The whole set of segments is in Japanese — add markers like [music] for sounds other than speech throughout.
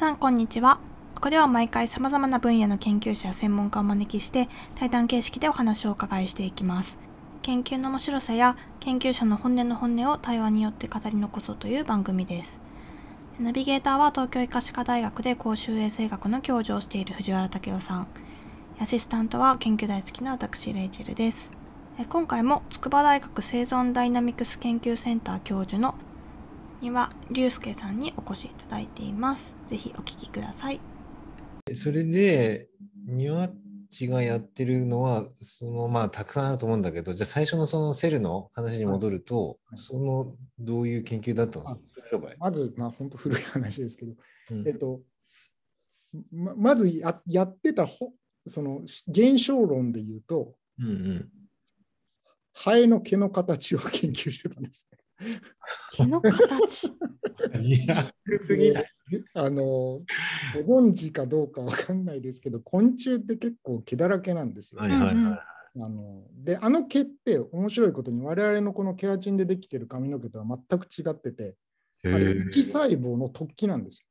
さんこんにちは。ここでは毎回様々な分野の研究者や専門家をお招きして対談形式でお話をお伺いしていきます。研究の面白さや研究者の本音の本音を対話によって語り残そうという番組です。ナビゲーターは東京医科歯科大学で公衆衛生学の教授をしている藤原武雄さん。アシスタントは研究大好きな私レイチェルです。今回も筑波大学生存ダイナミクス研究センター教授のには龍介さんにお越しいただいています。ぜひお聞きください。それで、庭地がやってるのは、そのまあたくさんあると思うんだけど、じゃあ最初のそのセルの話に戻ると、はい、そのどういう研究だったんですか？まず、まあ本当古い話ですけど、うん、えっと、ままずややってたその現象論で言うと、うんうん、ハエの毛の形を研究してたんですね。毛の形いや、すぎあの、ご存知かどうかわかんないですけど、昆虫って結構毛だらけなんですよ、ね。はいはいはいあのであの毛って面白いことに我々のこのケラチンでできてる髪の毛とは全く違っててあれ液細胞の突起なんですよ。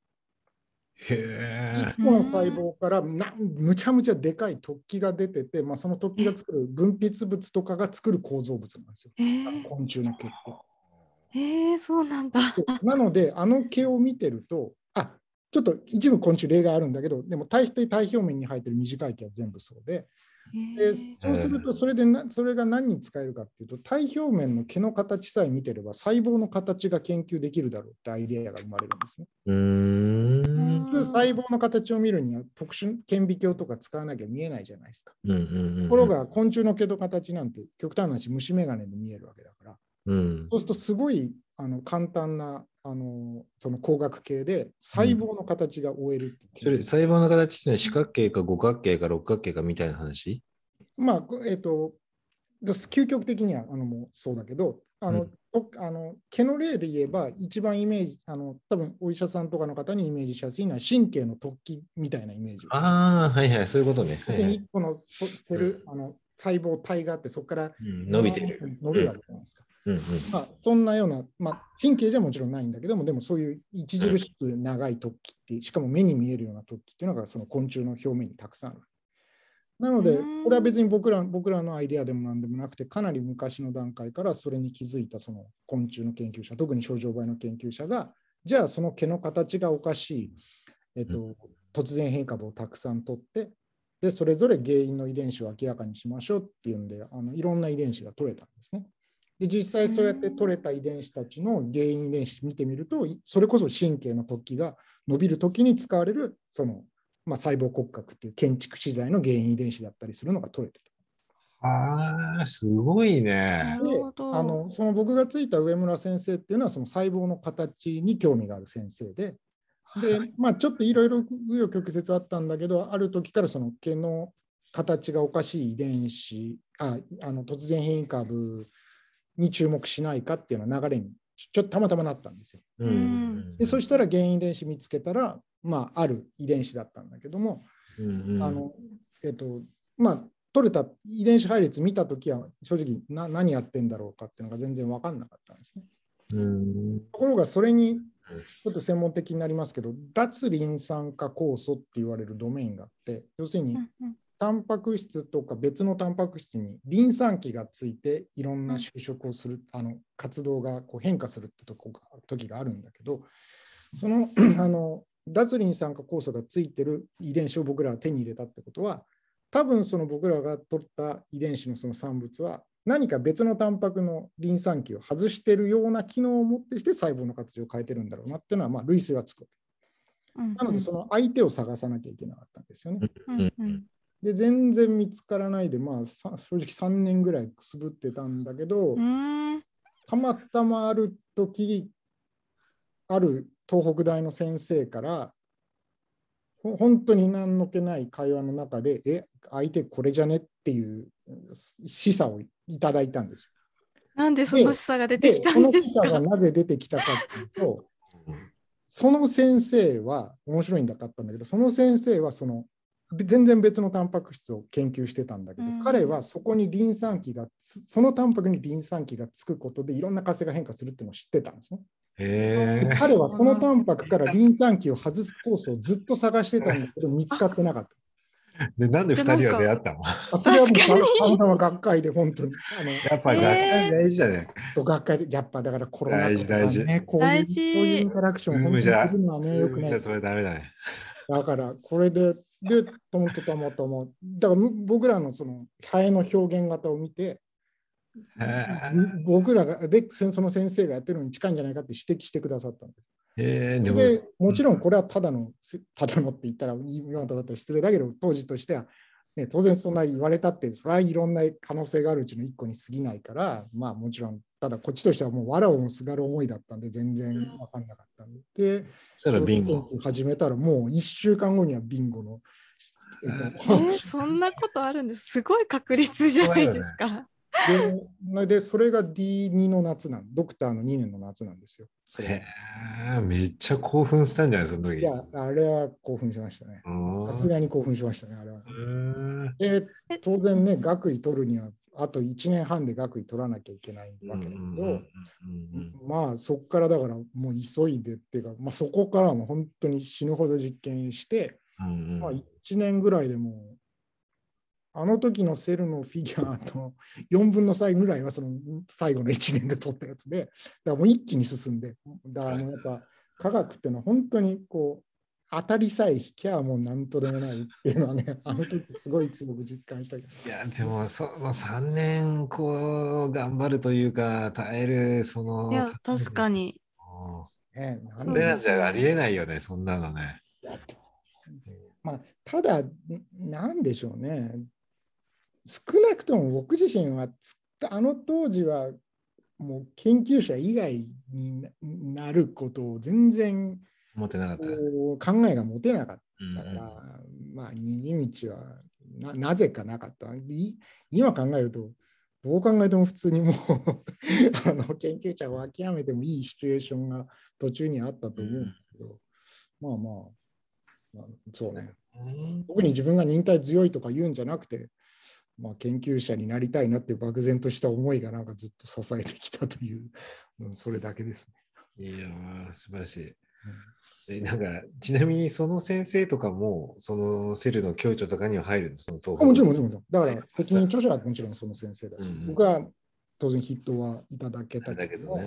へ1個の細胞からなむちゃむちゃでかい突起が出てて、まあ、その突起が作る分泌物とかが作る構造物なんですよ。昆虫の毛って。へえそうなんだ。なので、あの毛を見てると、あちょっと一部昆虫例があるんだけど、でも大抵体表面に生えてる短い毛は全部そうで、でそうするとそれでなそれが何に使えるかっていうと体表面の毛の形さえ見てれば細胞の形が研究できるだろうってアイデアが生まれるんですね。普通細胞の形を見るには特殊顕微鏡とか使わなきゃ見えないじゃないですか。ところが昆虫の毛の形なんて極端な話虫眼鏡で見えるわけだから。うん、そうするとすごいあの簡単なあのその工学系で細胞の形が終えるっていう、うん、それ細胞の形って四角形か五角形か六角形かみたいな話？まあ、えっ、ー、と、究極的にはあのもうそうだけど、あの、うん、あの毛の例で言えば、一番イメージ、あの多分お医者さんとかの方にイメージしやすいのは神経の突起みたいなイメージ。ああ、はいはい、そういうことね。はいはい、このセル、うん、あの細胞体があって、そこから、伸びてる。伸びるわけじゃないですか。うんうんまあ、そんなような、まあ、神経じゃもちろんないんだけども、でもそういう著しく長い突起って、しかも目に見えるような突起っていうのが、その昆虫の表面にたくさんある。なので、これは別に僕ら僕らのアイデアでもなんでもなくて、かなり昔の段階からそれに気づいたその昆虫の研究者、特に症状倍の研究者が、じゃあその毛の形がおかしい、えっと、突然変異株をたくさん取って、でそれぞれ原因の遺伝子を明らかにしましょうっていうんで、あのいろんな遺伝子が取れたんですね。で実際そうやって取れた遺伝子たちの原因遺伝子見てみるとそれこそ神経の突起が伸びるときに使われるその、まあ、細胞骨格っていう建築資材の原因遺伝子だったりするのが取れてる。ああ、すごいね。であのその僕がついた上村先生っていうのはその細胞の形に興味がある先生で、でまあ、ちょっといろいろ紆余曲折あったんだけど、ある時からその毛の形がおかしい遺伝子、ああの突然変異株に注目しないかっていうのは流れにちょっとたまたまなったんですよ。うん、でそしたら原因遺伝子見つけたら、まあ、ある遺伝子だったんだけども、うん、あのえっとまあ取れた遺伝子配列見たときは正直な何やってんだろうかっていうのが全然分かんなかったんですね。うん。ところがそれにちょっと専門的になりますけど脱リン酸化酵素って言われるドメインがあって要するにタンパク質とか別のタンパク質にリン酸基がついていろんな就職をする、あの活動がこう変化するってとこが時があるんだけどその [clears throat] あの脱リン酸化酵素がついてる遺伝子を僕らは手に入れたってことは多分その僕らが取った遺伝子のその産物は何か別のタンパクのリン酸基を外しているような機能を持ってして細胞の形を変えてるんだろうなっていうのはまあ類推がつく。なのでその相手を探さなきゃいけなかったんですよね。うんうんで全然見つからないで、まあ、正直3年ぐらいくすぶってたんだけど、たまたまある時ある東北大の先生から本当に何の気ない会話の中でえ相手これじゃねっていう示唆をいただいたんですよ。なんでその示唆が出てきたんですか？その示唆がなぜ出てきたかっていうとその先生は面白いんだかったんだけどその先生はその全然別のタンパク質を研究してたんだけど、うん、彼はそこにリン酸基がそのタンパクにリン酸基がつくことでいろんな活性が変化するっていうのを知ってたんですね。彼はそのタンパクからリン酸基を外すコースをずっと探してたんだけど、見つかってなかった。で、なんで二人は出会ったの？あそれはもう確かにたまたま学会で本当に。あのやっぱ学会大事だね。と学会で、やっぱだからコロナ大事大事ね、こういう大事そういうインタラクションを本当にするのはね、よくない。それダメだね。だから、これで、で、ともとたまたま、だからむ僕らのそのハエの表現型を見て、僕らが、で、その先生がやってるのに近いんじゃないかって指摘してくださったんです。へえ、でも、でもちろんこれはただの、せただのって言ったら、今とだったら失礼だけど、当時としては、ね、当然そんな言われたって、それはいろんな可能性があるうちの一個に過ぎないから、まあもちろん、ただこっちとしてはもう藁をもすがる思いだったんで、全然分かんなかったんで、で、そしたらビンゴ。研究始めたら、もう1週間後にはビンゴの、えっえと、ー [laughs] そんなことあるんです。すごい確率じゃないですか。[laughs] でで、それが D2 の夏なん、ドクターの2年の夏なんですよ。それへえ、めっちゃ興奮したんじゃないその時。いや、あれは興奮しましたね。うんさすがに興奮しましたね、あれは。うんで、当然ね、学位取るには、あと1年半で学位取らなきゃいけないわけだけど、まあそこからだからもう急いでっていうか、まあ、そこからも本当に死ぬほど実験して、ま、1年ぐらいでもあの時のセルのフィギュアと4分の3ぐらいはその最後の1年で取ったやつで、だからもう一気に進んで、だからもうやっぱ科学っていうのは本当にこう当たりさえ引きゃもう何とでもないっていうのはね、[laughs] あの時すごい強く実感したけど。いや、でも、その3年、こう、頑張るというか、耐える、その、いや、確かに。に。ね、なんでらじゃありえないよね、そんなのね。まあ、ただ、んなんでしょうね。少なくとも僕自身はつあの当時はもう研究者以外にななることを全然思ってなかった。考えが持てなかっうんたから、まあ逃げ道はななぜかなかった。い今考えるとどう考えても普通にもう [laughs] あの研究者を諦めてもいいシチュエーションが途中にあったと思うんだけど、まあまあ、まあそうね。うん特に自分が忍耐強いとか言うんじゃなくて、まあ、研究者になりたいなっていう漠然とした思いがなんかずっと支えてきたという、うん、それだけですね。いやー、素晴らしい。えなんか、ちなみにその先生とかも、そのセルの教著とかには入るの？その東あもちろんもちろん。だから責任著者はもちろんその先生だし、うん。僕は当然筆頭はいただけただけども、け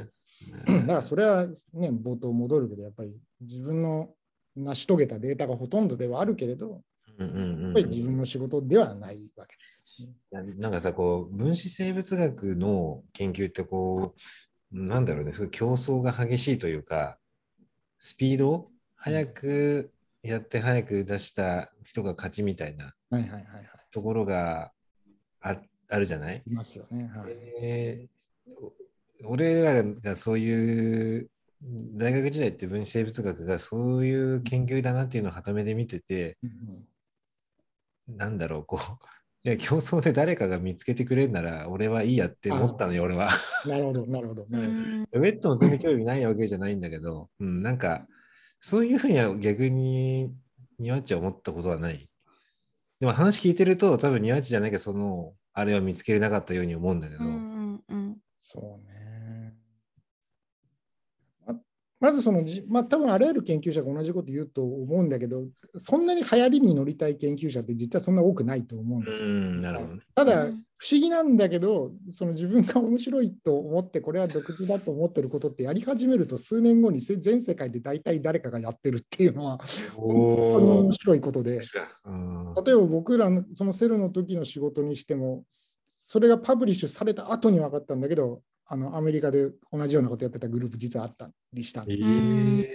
どね。だからそれはね、冒頭戻るけど、やっぱり自分の成し遂げたデータがほとんどではあるけれど、うんうんうんやっぱり自分の仕事ではないわけですよね。ななんかさ、こう、分子生物学の研究って、こう、なんだろうね、すごい競争が激しいというか、スピード、早くやって早く出した人が勝ちみたいなはいはいはいはい。ところがああるじゃない、いますよね。はい。えーお俺らがそういう大学時代って分子生物学がそういう研究だなっていうのをはためで見てて、うんなんだろう、こう、[laughs] いや、競争で誰かが見つけてくれるなら、俺はいいやって思ったのよ、俺は。うんなるほど、なるほど。うなるほどんウェットの全然興味ないわけじゃないんだけど、うん、なんか、そういうふうには逆に、ニワッチは思ったことはない。でも話聞いてると、多分ニワッチじゃなきゃ、その、あれは見つけれなかったように思うんだけど、うんうんうんそうね。ままずそのじ、まあ多分あらゆる研究者が同じこと言うと思うんだけど、そんなに流行りに乗りたい研究者って実はそんな多くないと思うんですよ。うん、なるほどね。ただ、うん不思議なんだけど、その自分が面白いと思って、これは独自だと思ってることってやり始めると、数年後にせ全世界で大体誰かがやってるっていうのは、本当にお面白いことで。うん例えば僕らのそのセルの時の仕事にしても、それがパブリッシュされた後に分かったんだけど、あのアメリカで同じようなことやってたグループ実はあったりしたんでえー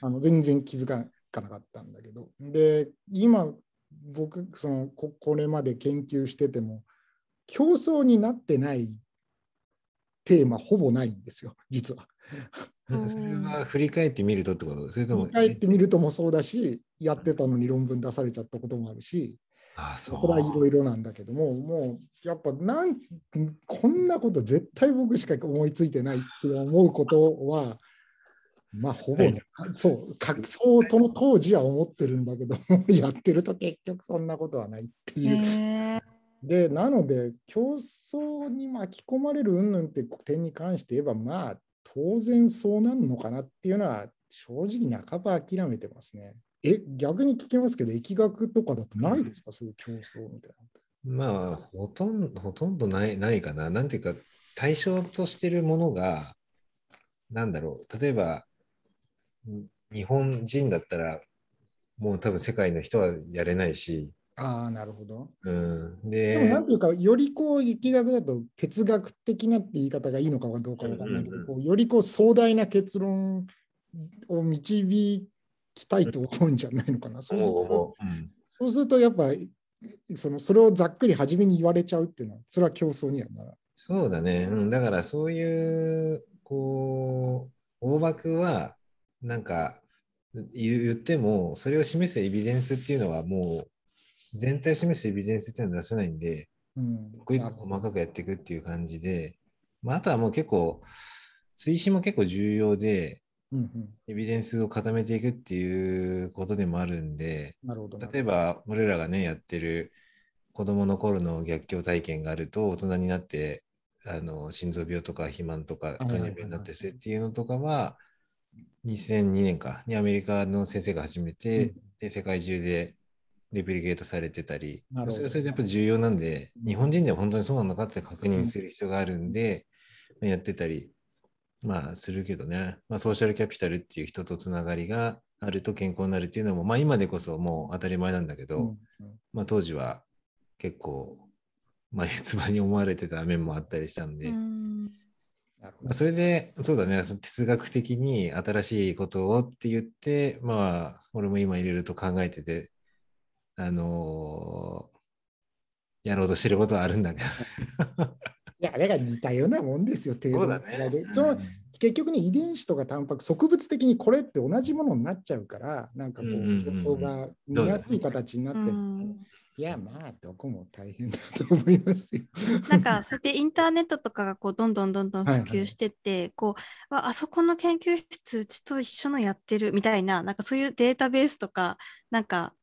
あの全然気づかなかったんだけど。で、今、僕そのこ、これまで研究してても、競争になってないテーマほぼないんですよ、実は。[laughs] それは振り返ってみるとってことそれとも振り、返ってみるともそうだし、やってたのに論文出されちゃったこともあるし、あ、そう。それはいろいろなんだけども、もうやっぱなんこんなこと絶対僕しか思いついてないって思うことは、まあほぼね、そう、かそうとの当時は思ってるんだけど、[laughs] やってると結局そんなことはないっていう。で、なので、競争に巻き込まれる云々って点に関して言えば、まあ、当然そうなんのかなっていうのは正直半ば諦めてますね。え、逆に聞きますけど、疫学とかだとないですか、そういう競争みたいまあ、ほとんど、ほとんどない、ないかな。なんていうか、対象としてるものが、なんだろう。例えば、ん日本人だったら、もう多分世界の人はやれないし、な。ああ、なるほど。うん。でもなでん、ていうか、よりこう、疫学だと哲学的なって言い方がいいのかどうかわかんないけど、うんうんよりこう壮大な結論を導きたいと思うんじゃないのかな。そうすると思うんそうするとやっぱそのそれをざっくり初めに言われちゃうっていうのは、それは競争にはならない。そうだね。うん、だからそういう、こう、大枠は、なんか、言言っても、それを示すエビデンスっていうのはもう、全体を示すエビデンスっていうのは出せないんで、うん、一個一個細かくやっていくっていう感じで、まあ、あとはもう結構、追試も結構重要で、エビデンスを固めていくっていうことでもあるんで、なるほど。例えば、俺らがね、やってる子供の頃の逆境体験があると、大人になって、あの心臓病とか肥満とか糖尿病になってするっていうのとかは、2002年か。にアメリカの先生が始めて、うん。で、世界中でレプリケートされてたりそれはそれでやっぱ重要なんで、日本人では本当にそうなのかって確認する必要があるんで、やってたり、まあするけどね、まあ、ソーシャルキャピタルっていう人とつながりがあると健康になるっていうのも、まあ今でこそもう当たり前なんだけど、うんうん。まあ当時は結構、まあ、[laughs] つばに思われてた面もあったりしたんで、うん。まあ、それで、そうだね、その哲学的に新しいことをって言って、まあ、俺も今いろいろと考えてて、あのーやろうとしてることはあるんだけど。[laughs] いや、だから似たようなもんですよ、程度そうだね。の違いで。その結局ね、遺伝子とかタンパク、植物的にこれって同じものになっちゃうから、なんかこう、うんうんうんうん。競争が見やすい形になってる、うん。いや、まあ、どこも大変だと思いますよ。なんかそうやってインターネットとかがこうどんどんどんどん普はいはい。及してって、こうわあそこの研究室うちと一緒のやってるみたいななんかそういうデータベースとかなんか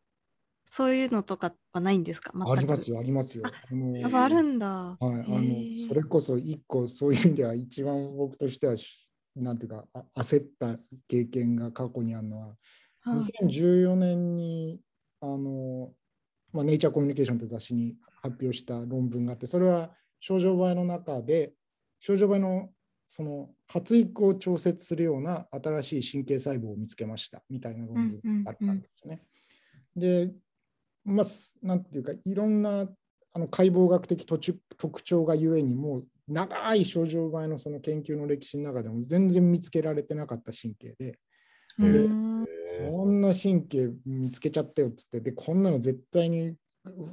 そういうのとかはないんですか？ありますよ、ありますよ。あのやっぱあるんだ。はい、あのそれこそ一個そういう意味では一番僕としてはしなんていうかあ焦った経験が過去にあるのははい2014年にあの、まあ、ネイチャーコミュニケーションという雑誌に発表した論文があってそれは症状倍の中で症状倍のその発育を調節するような新しい神経細胞を見つけましたみたいな論文があったんですよね。で、まあ、なんていうかいろんなあの解剖学的特徴特徴がゆえにもう長い症状前のその研究の歴史の中でも全然見つけられてなかった神経で、うでんこんな神経見つけちゃったよっつって、で、こんなの絶対に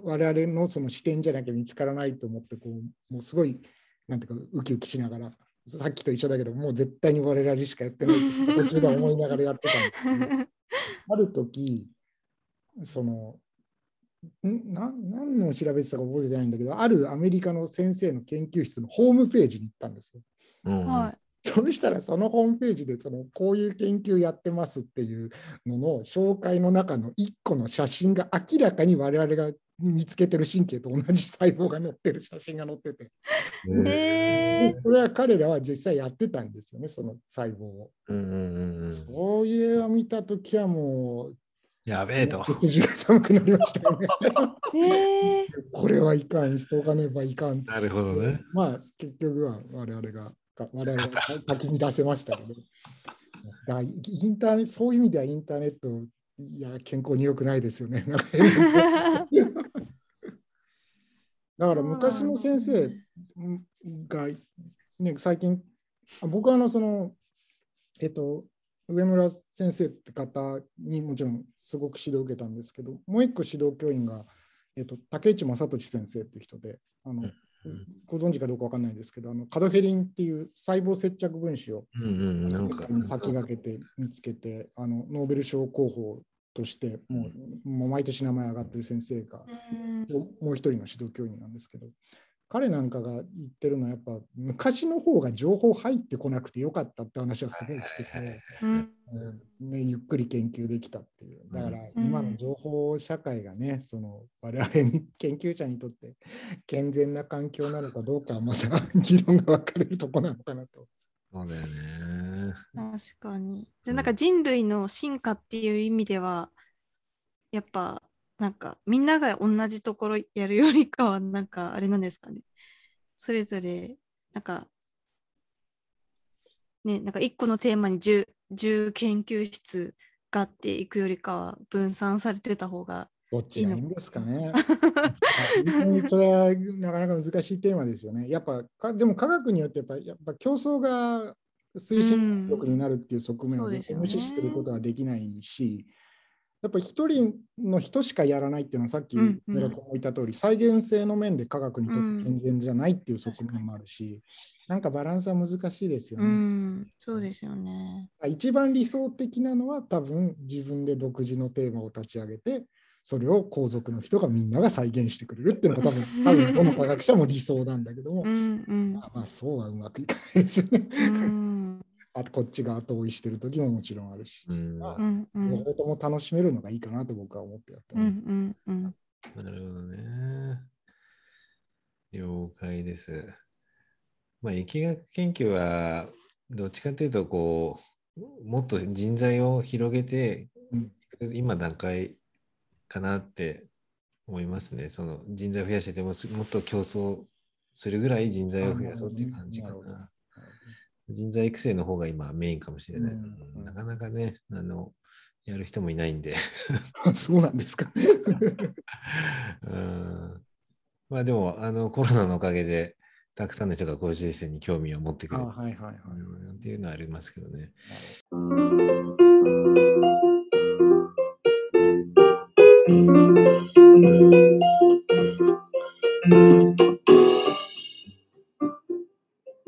我々のその視点じゃなきゃ見つからないと思って、こう、もうすごい、なんていうか、ウキウキしながら、さっきと一緒だけど、もう絶対に我々しかやってないって途中で思いながらやってたんですけど、ある時、その、んな何の調べてたか覚えてないんだけど、あるアメリカの先生の研究室のホームページに行ったんですよ。うんはそしたらそのホームページでそのこういう研究やってますっていうのの紹介の中の1個の写真が明らかに我々が見つけてる神経と同じ細胞が載ってる写真が載ってて。[laughs] えでそれは彼らは実際やってたんですよねその細胞を。うんうんうんそういうれを見た時はもうやべえと。背筋が寒くなりましたよね。[laughs] これはいかん急がねばいかんなるほどね。まあ結局は我々がか我々が先に出せましたけどだからインターネットそういう意味ではインターネットいや健康に良くないですよね。[laughs] だから昔の先生が、ね、最近あ僕はあのそのえっと上村先生って方にもちろんすごく指導を受けたんですけどもう一個指導教員が、えっと、竹内正俊先生っていう人であの、うん。ご存知かどうかわかんないですけどあのカドフェリンっていう細胞接着分子をうんうん、なんか。先駆けて見つけてあのノーベル賞候補としてもうもう毎年名前上がってる先生がもう一人の指導教員なんですけど彼なんかが言ってるのはやっぱ昔の方が情報入ってこなくてよかったって話はすごいしてて、うんうんね、ゆっくり研究できたっていうだからうん今の情報社会がねその我々に研究者にとって健全な環境なのかどうかはまた議論が分かれるところなのかなと。そうだよね。確かに。で、うんなんか人類の進化っていう意味では、やっぱ、なんかみんなが同じところやるよりかは、なんかあれなんですかね。それぞれ、なんか、ね、なんか一個のテーマに 10, 10研究室があっていくよりかは分散されてた方が、どっちがいいんですかね。[laughs] それはなかなか難しいテーマですよね。やっぱかでも科学によってやっぱやっぱ競争が推進力になるっていう側面を無視することはできないし、やっぱ一人の人しかやらないっていうのはさっきうんうん寺子も言った通り、再現性の面で科学にとってうん健全じゃないっていう側面もあるし、なんかバランスは難しいですようね。ん、そうですよね。一番理想的なのは多分自分で独自のテーマを立ち上げてそれを皇族の人がみんなが再現してくれるっていうのが多分 [laughs] 多分どの科学者も理想なんだけども、うんうんまあ、まあそうはうまくいかないですよね。うんあとこっちが後追いしてる時ももちろんあるし、うん。まあ両方とも楽しめるのがいいかなと僕は思ってやってうんます。うんうんなるほどね。了解です。まあ、疫学研究は、どっちかというと、こう、もっと人材を広げて、うん今段階かなって思いますね。その人材を増やしてても、すもっと競争するぐらい人材を増やそうっていう感じかな。人材育成の方が今メインかもしれない。うんうんなかなかね、あの、やる人もいないんで。[laughs] そうなんですか。[laughs] うんまあでも、あのコロナのおかげで、たくさんの人が公衆衛生に興味を持ってくあるはいはいっていうのはありますけどね。